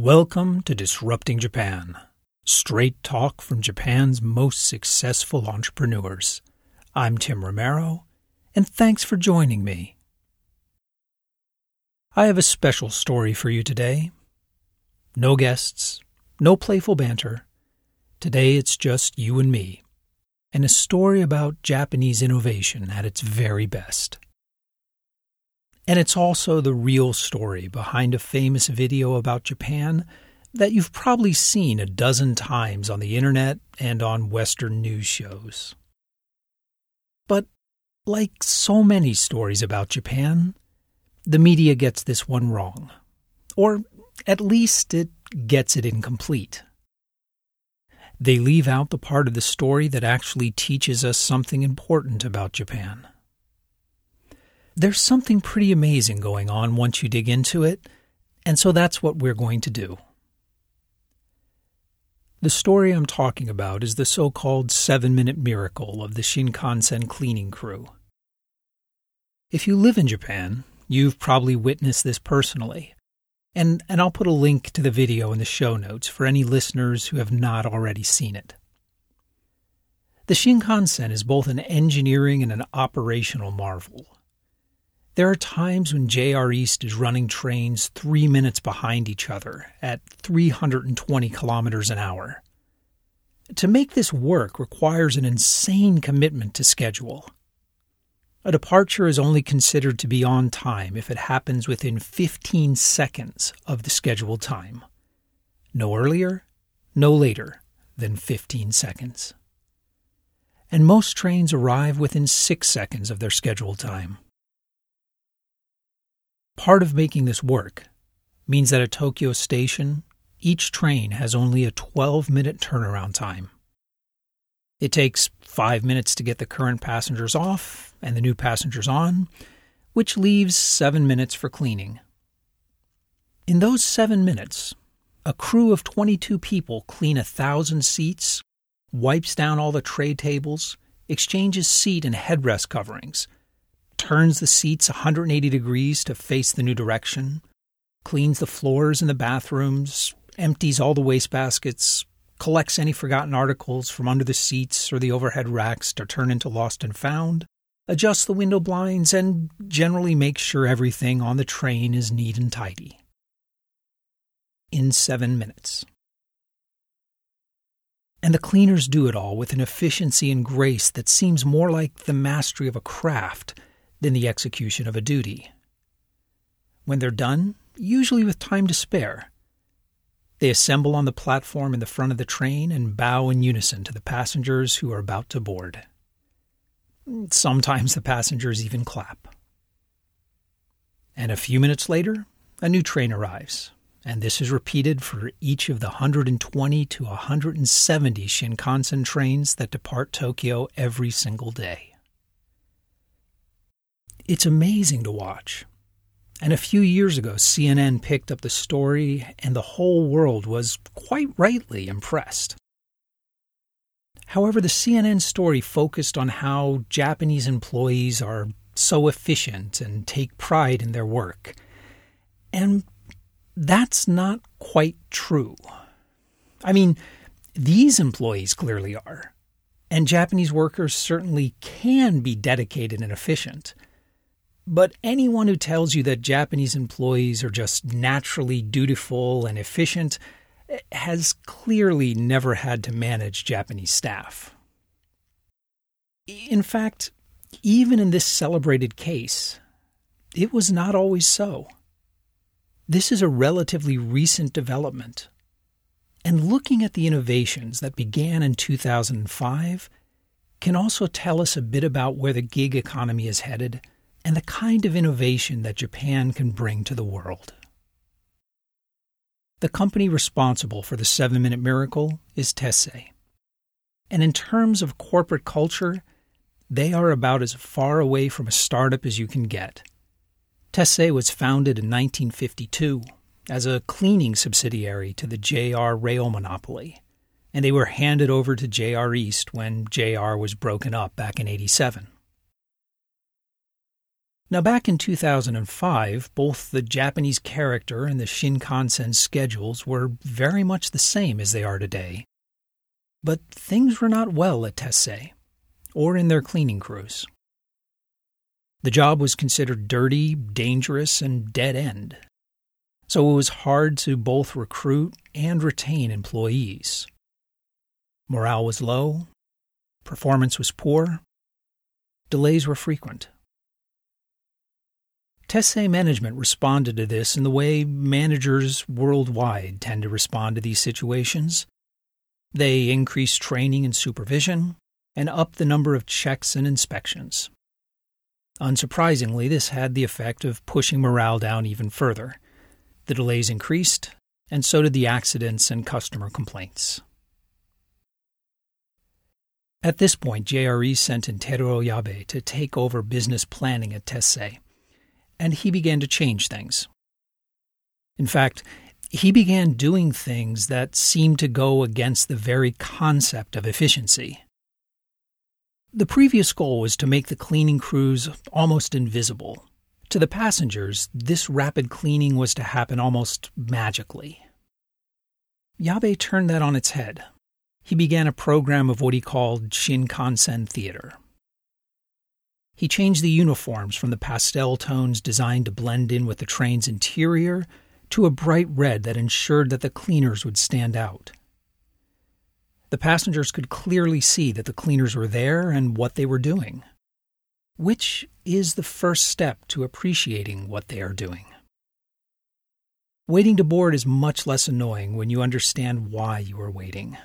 Welcome to Disrupting Japan. Straight talk from Japan's most successful entrepreneurs. I'm Tim Romero, and thanks for joining me. I have a special story for you today. No guests, no playful banter. Today it's just you and me, and a story about Japanese innovation at its very best. And it's also the real story behind a famous video about Japan that you've probably seen a dozen times on the internet and on Western news shows. But like so many stories about Japan, the media gets this one wrong. Or at least it gets it incomplete. They leave out the part of the story that actually teaches us something important about Japan. There's something pretty amazing going on once you dig into it, and so that's what we're going to do. The story I'm talking about is the so called seven minute miracle of the Shinkansen cleaning crew. If you live in Japan, you've probably witnessed this personally, and, and I'll put a link to the video in the show notes for any listeners who have not already seen it. The Shinkansen is both an engineering and an operational marvel. There are times when JR East is running trains three minutes behind each other at 320 kilometers an hour. To make this work requires an insane commitment to schedule. A departure is only considered to be on time if it happens within 15 seconds of the scheduled time. No earlier, no later than 15 seconds. And most trains arrive within 6 seconds of their scheduled time. Part of making this work means that at Tokyo Station, each train has only a 12 minute turnaround time. It takes five minutes to get the current passengers off and the new passengers on, which leaves seven minutes for cleaning. In those seven minutes, a crew of 22 people clean a thousand seats, wipes down all the tray tables, exchanges seat and headrest coverings, turns the seats 180 degrees to face the new direction, cleans the floors in the bathrooms, empties all the wastebaskets, collects any forgotten articles from under the seats or the overhead racks to turn into lost and found, adjusts the window blinds, and generally makes sure everything on the train is neat and tidy. In seven minutes. And the cleaners do it all with an efficiency and grace that seems more like the mastery of a craft than the execution of a duty. When they're done, usually with time to spare, they assemble on the platform in the front of the train and bow in unison to the passengers who are about to board. Sometimes the passengers even clap. And a few minutes later, a new train arrives, and this is repeated for each of the 120 to 170 Shinkansen trains that depart Tokyo every single day. It's amazing to watch. And a few years ago, CNN picked up the story, and the whole world was quite rightly impressed. However, the CNN story focused on how Japanese employees are so efficient and take pride in their work. And that's not quite true. I mean, these employees clearly are. And Japanese workers certainly can be dedicated and efficient. But anyone who tells you that Japanese employees are just naturally dutiful and efficient eh, has clearly never had to manage Japanese staff. In fact, even in this celebrated case, it was not always so. This is a relatively recent development. And looking at the innovations that began in 2005 can also tell us a bit about where the gig economy is headed and the kind of innovation that Japan can bring to the world. The company responsible for the seven minute miracle is Tessei. And in terms of corporate culture, they are about as far away from a startup as you can get. Tessei was founded in 1952 as a cleaning subsidiary to the JR rail monopoly, and they were handed over to JR East when JR was broken up back in 87. Now, back in 2005, both the Japanese character and the Shinkansen schedules were very much the same as they are today. But things were not well at Tessei, or in their cleaning crews. The job was considered dirty, dangerous, and dead end. So it was hard to both recruit and retain employees. Morale was low, performance was poor, delays were frequent. Tessei management responded to this in the way managers worldwide tend to respond to these situations. They increased training and supervision and upped the number of checks and inspections. Unsurprisingly, this had the effect of pushing morale down even further. The delays increased, and so did the accidents and customer complaints. At this point, JRE sent in Teruo Yabe to take over business planning at Tessei and he began to change things. In fact, he began doing things that seemed to go against the very concept of efficiency. The previous goal was to make the cleaning crews almost invisible. To the passengers, this rapid cleaning was to happen almost magically. Yabe turned that on its head. He began a program of what he called Shinkansen theater. He changed the uniforms from the pastel tones designed to blend in with the train's interior to a bright red that ensured that the cleaners would stand out. The passengers could clearly see that the cleaners were there and what they were doing, which is the first step to appreciating what they are doing. Waiting to board is much less annoying when you understand why you are waiting.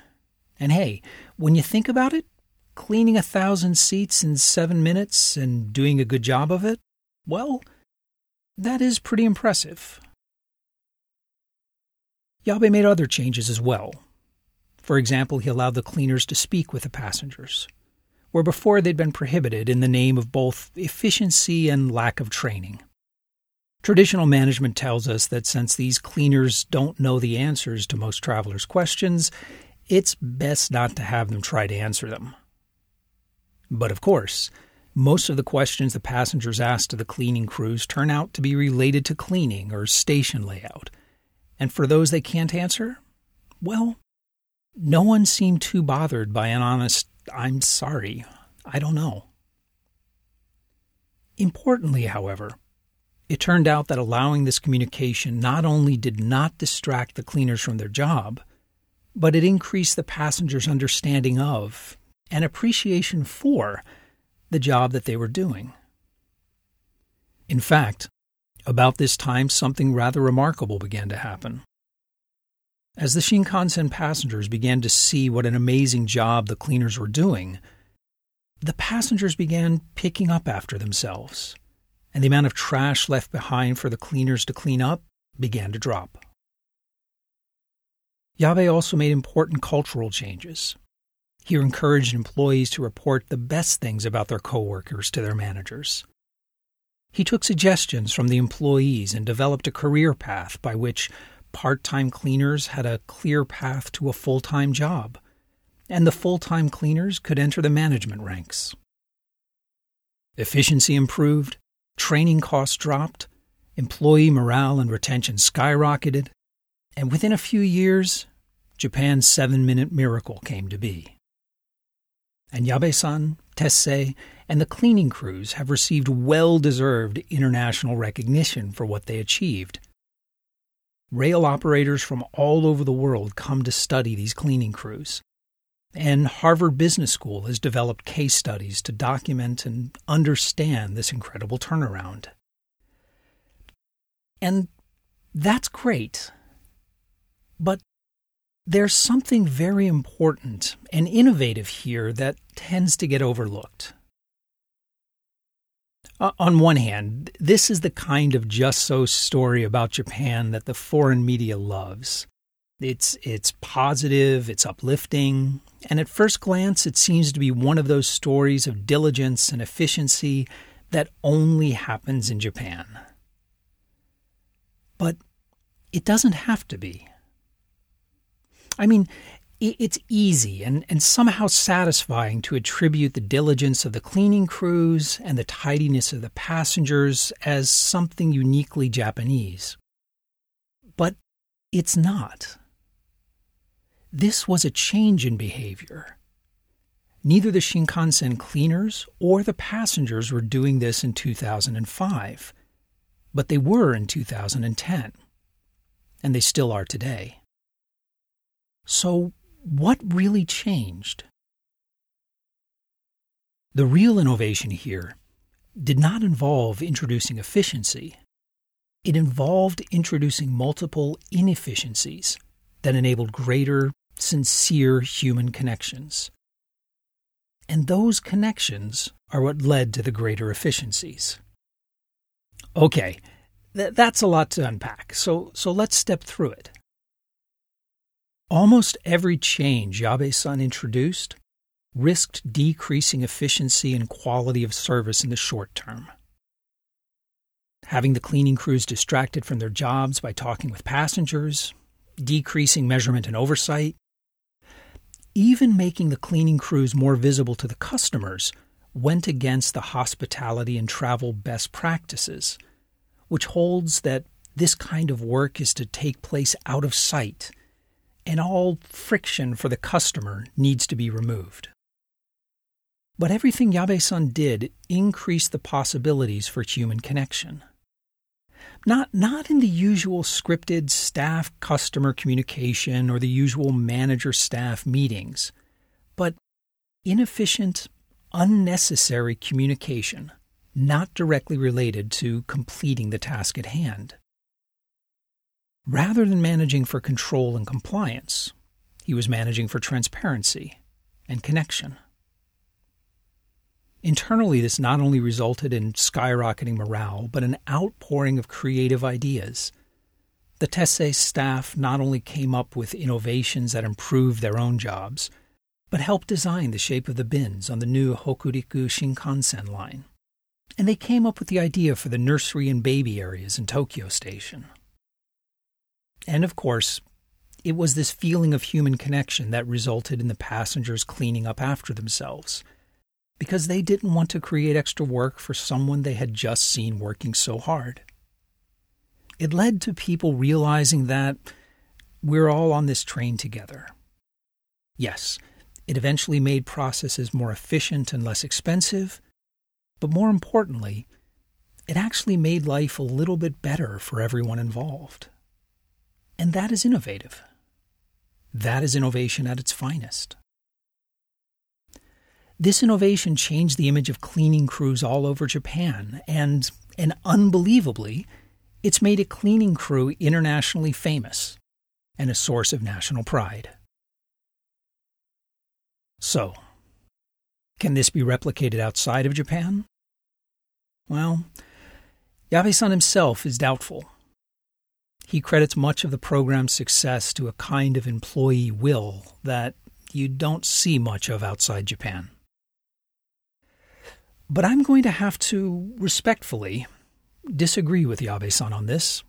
And hey, when you think about it, cleaning a thousand seats in seven minutes and doing a good job of it, well, that is pretty impressive. Yabe made other changes as well. For example, he allowed the cleaners to speak with the passengers, where before they'd been prohibited in the name of both efficiency and lack of training. Traditional management tells us that since these cleaners don't know the answers to most travelers' questions, it's best not to have them try to answer them. But of course, most of the questions the passengers ask to the cleaning crews turn out to be related to cleaning or station layout. And for those they can't answer, well, no one seemed too bothered by an honest, I'm sorry, I don't know. Importantly, however, it turned out that allowing this communication not only did not distract the cleaners from their job, but it increased the passengers' understanding of and appreciation for the job that they were doing. In fact, about this time, something rather remarkable began to happen. As the Shinkansen passengers began to see what an amazing job the cleaners were doing, the passengers began picking up after themselves, and the amount of trash left behind for the cleaners to clean up began to drop. Yabe also made important cultural changes. He encouraged employees to report the best things about their coworkers to their managers. He took suggestions from the employees and developed a career path by which part time cleaners had a clear path to a full time job, and the full time cleaners could enter the management ranks. Efficiency improved, training costs dropped, employee morale and retention skyrocketed, and within a few years, Japan's seven minute miracle came to be and Yabe-san, Tessei, and the cleaning crews have received well-deserved international recognition for what they achieved. Rail operators from all over the world come to study these cleaning crews. And Harvard Business School has developed case studies to document and understand this incredible turnaround. And that's great. But there's something very important and innovative here that tends to get overlooked. Uh, on one hand, this is the kind of just so story about Japan that the foreign media loves. It's it's positive, it's uplifting, and at first glance it seems to be one of those stories of diligence and efficiency that only happens in Japan. But it doesn't have to be. I mean, it's easy and, and somehow satisfying to attribute the diligence of the cleaning crews and the tidiness of the passengers as something uniquely Japanese. But it's not. This was a change in behavior. Neither the Shinkansen cleaners or the passengers were doing this in 2005, but they were in 2010, and they still are today. So, what really changed? The real innovation here did not involve introducing efficiency. It involved introducing multiple inefficiencies that enabled greater, sincere human connections. And those connections are what led to the greater efficiencies. Okay, th- that's a lot to unpack, so, so let's step through it. Almost every change Yabe san introduced risked decreasing efficiency and quality of service in the short term. Having the cleaning crews distracted from their jobs by talking with passengers, decreasing measurement and oversight, even making the cleaning crews more visible to the customers went against the hospitality and travel best practices, which holds that this kind of work is to take place out of sight and all friction for the customer needs to be removed. But everything Yabe san did increased the possibilities for human connection. Not, not in the usual scripted staff customer communication or the usual manager staff meetings, but inefficient, unnecessary communication not directly related to completing the task at hand. Rather than managing for control and compliance, he was managing for transparency and connection. Internally, this not only resulted in skyrocketing morale, but an outpouring of creative ideas. The Tessei staff not only came up with innovations that improved their own jobs, but helped design the shape of the bins on the new Hokuriku Shinkansen line. And they came up with the idea for the nursery and baby areas in Tokyo Station. And of course, it was this feeling of human connection that resulted in the passengers cleaning up after themselves because they didn't want to create extra work for someone they had just seen working so hard. It led to people realizing that we're all on this train together. Yes, it eventually made processes more efficient and less expensive, but more importantly, it actually made life a little bit better for everyone involved. And that is innovative. That is innovation at its finest. This innovation changed the image of cleaning crews all over Japan, and, and unbelievably, it's made a cleaning crew internationally famous and a source of national pride. So, can this be replicated outside of Japan? Well, Yabe san himself is doubtful. He credits much of the program's success to a kind of employee will that you don't see much of outside Japan. But I'm going to have to respectfully disagree with Yabe san on this.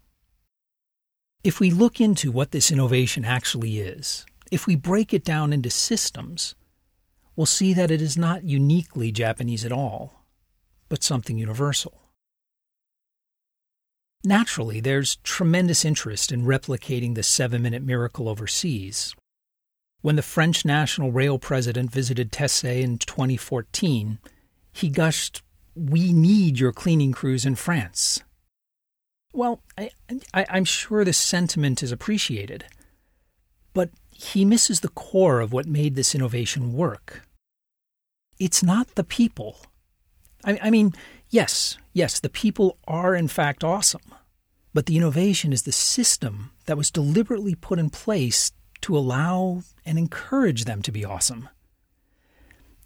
If we look into what this innovation actually is, if we break it down into systems, we'll see that it is not uniquely Japanese at all, but something universal. Naturally, there's tremendous interest in replicating the seven minute miracle overseas. When the French National Rail president visited Tessei in 2014, he gushed, We need your cleaning crews in France. Well, I, am sure the sentiment is appreciated, but he misses the core of what made this innovation work. It's not the people. I, I mean, yes, yes, the people are in fact awesome. But the innovation is the system that was deliberately put in place to allow and encourage them to be awesome.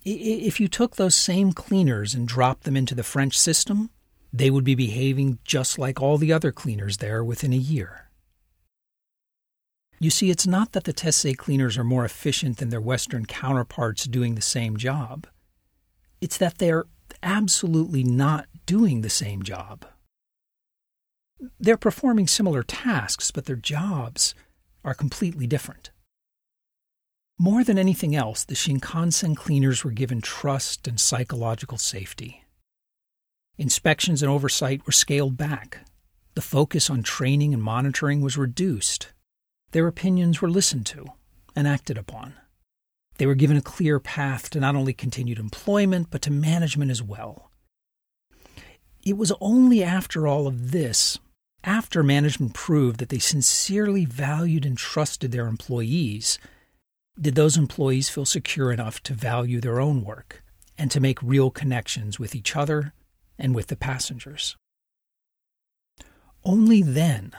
If you took those same cleaners and dropped them into the French system, they would be behaving just like all the other cleaners there within a year. You see, it's not that the Tessei cleaners are more efficient than their Western counterparts doing the same job. It's that they're absolutely not doing the same job. They're performing similar tasks, but their jobs are completely different. More than anything else, the Shinkansen cleaners were given trust and psychological safety. Inspections and oversight were scaled back. The focus on training and monitoring was reduced. Their opinions were listened to and acted upon. They were given a clear path to not only continued employment, but to management as well. It was only after all of this, after management proved that they sincerely valued and trusted their employees, did those employees feel secure enough to value their own work and to make real connections with each other and with the passengers? Only then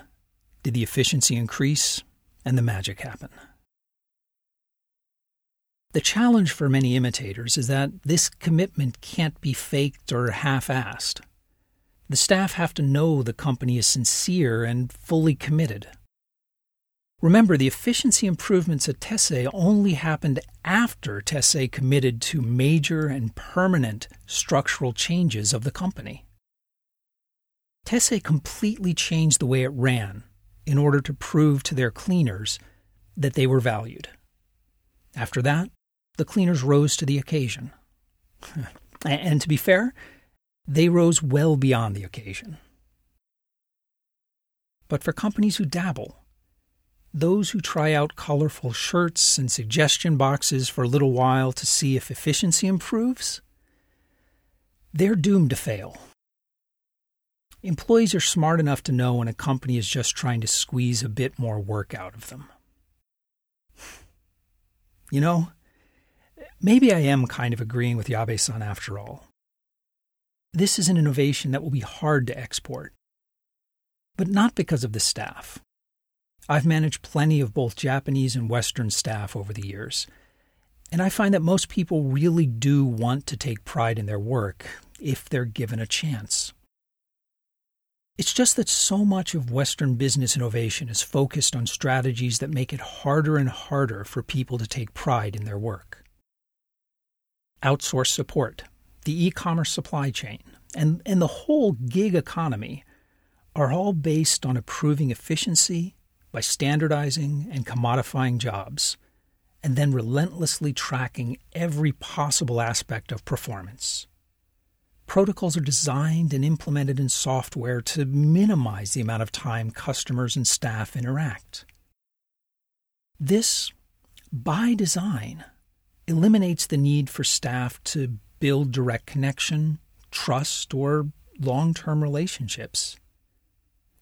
did the efficiency increase and the magic happen. The challenge for many imitators is that this commitment can't be faked or half assed. The staff have to know the company is sincere and fully committed. Remember, the efficiency improvements at Tessei only happened after Tessei committed to major and permanent structural changes of the company. Tessei completely changed the way it ran in order to prove to their cleaners that they were valued. After that, the cleaners rose to the occasion. and to be fair, they rose well beyond the occasion. But for companies who dabble, those who try out colorful shirts and suggestion boxes for a little while to see if efficiency improves, they're doomed to fail. Employees are smart enough to know when a company is just trying to squeeze a bit more work out of them. You know, maybe I am kind of agreeing with Yabe san after all. This is an innovation that will be hard to export, but not because of the staff. I've managed plenty of both Japanese and Western staff over the years, and I find that most people really do want to take pride in their work if they're given a chance. It's just that so much of Western business innovation is focused on strategies that make it harder and harder for people to take pride in their work. Outsource support, the e commerce supply chain, and, and the whole gig economy are all based on improving efficiency by standardizing and commodifying jobs, and then relentlessly tracking every possible aspect of performance. Protocols are designed and implemented in software to minimize the amount of time customers and staff interact. This, by design, eliminates the need for staff to build direct connection, trust, or long term relationships.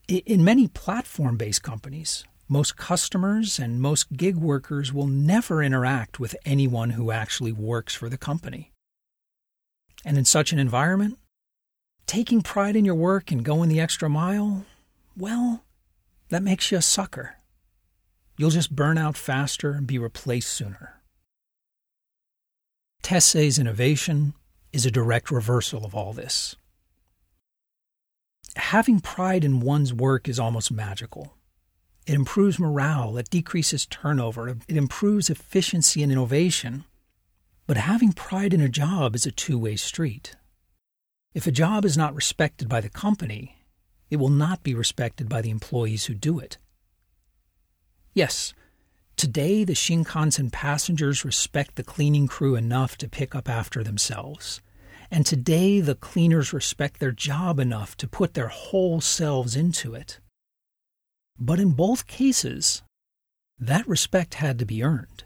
In many platform based companies, most customers and most gig workers will never interact with anyone who actually works for the company. And in such an environment, taking pride in your work and going the extra mile, well, that makes you a sucker. You'll just burn out faster and be replaced sooner. Tessei's innovation is a direct reversal of all this having pride in one's work is almost magical. It improves morale, it decreases turnover, it improves efficiency and innovation. But having pride in a job is a two way street. If a job is not respected by the company, it will not be respected by the employees who do it. Yes, today the Shinkansen passengers respect the cleaning crew enough to pick up after themselves. And today, the cleaners respect their job enough to put their whole selves into it. But in both cases, that respect had to be earned.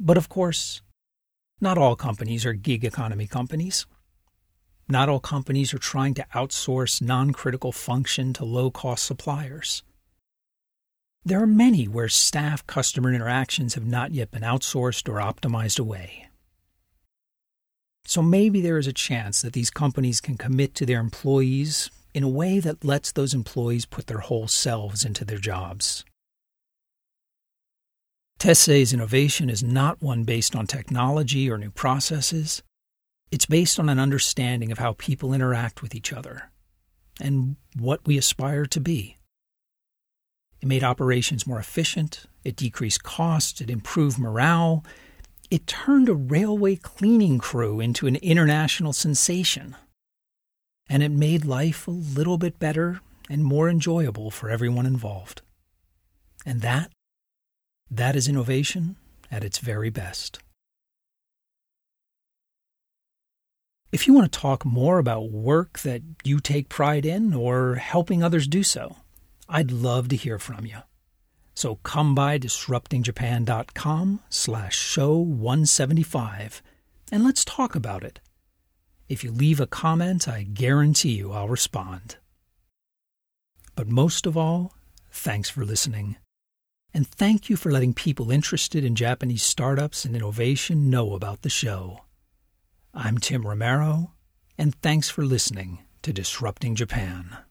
But of course, not all companies are gig economy companies. Not all companies are trying to outsource non critical function to low cost suppliers. There are many where staff customer interactions have not yet been outsourced or optimized away. So maybe there is a chance that these companies can commit to their employees in a way that lets those employees put their whole selves into their jobs. Tessei's innovation is not one based on technology or new processes. It's based on an understanding of how people interact with each other and what we aspire to be. It made operations more efficient, it decreased costs, it improved morale, it turned a railway cleaning crew into an international sensation. And it made life a little bit better and more enjoyable for everyone involved. And that That is innovation at its very best. If you want to talk more about work that you take pride in or helping others do so, I'd love to hear from you. So come by disruptingjapan.com slash show 175 and let's talk about it. If you leave a comment, I guarantee you I'll respond. But most of all, thanks for listening. And thank you for letting people interested in Japanese startups and innovation know about the show. I'm Tim Romero, and thanks for listening to Disrupting Japan.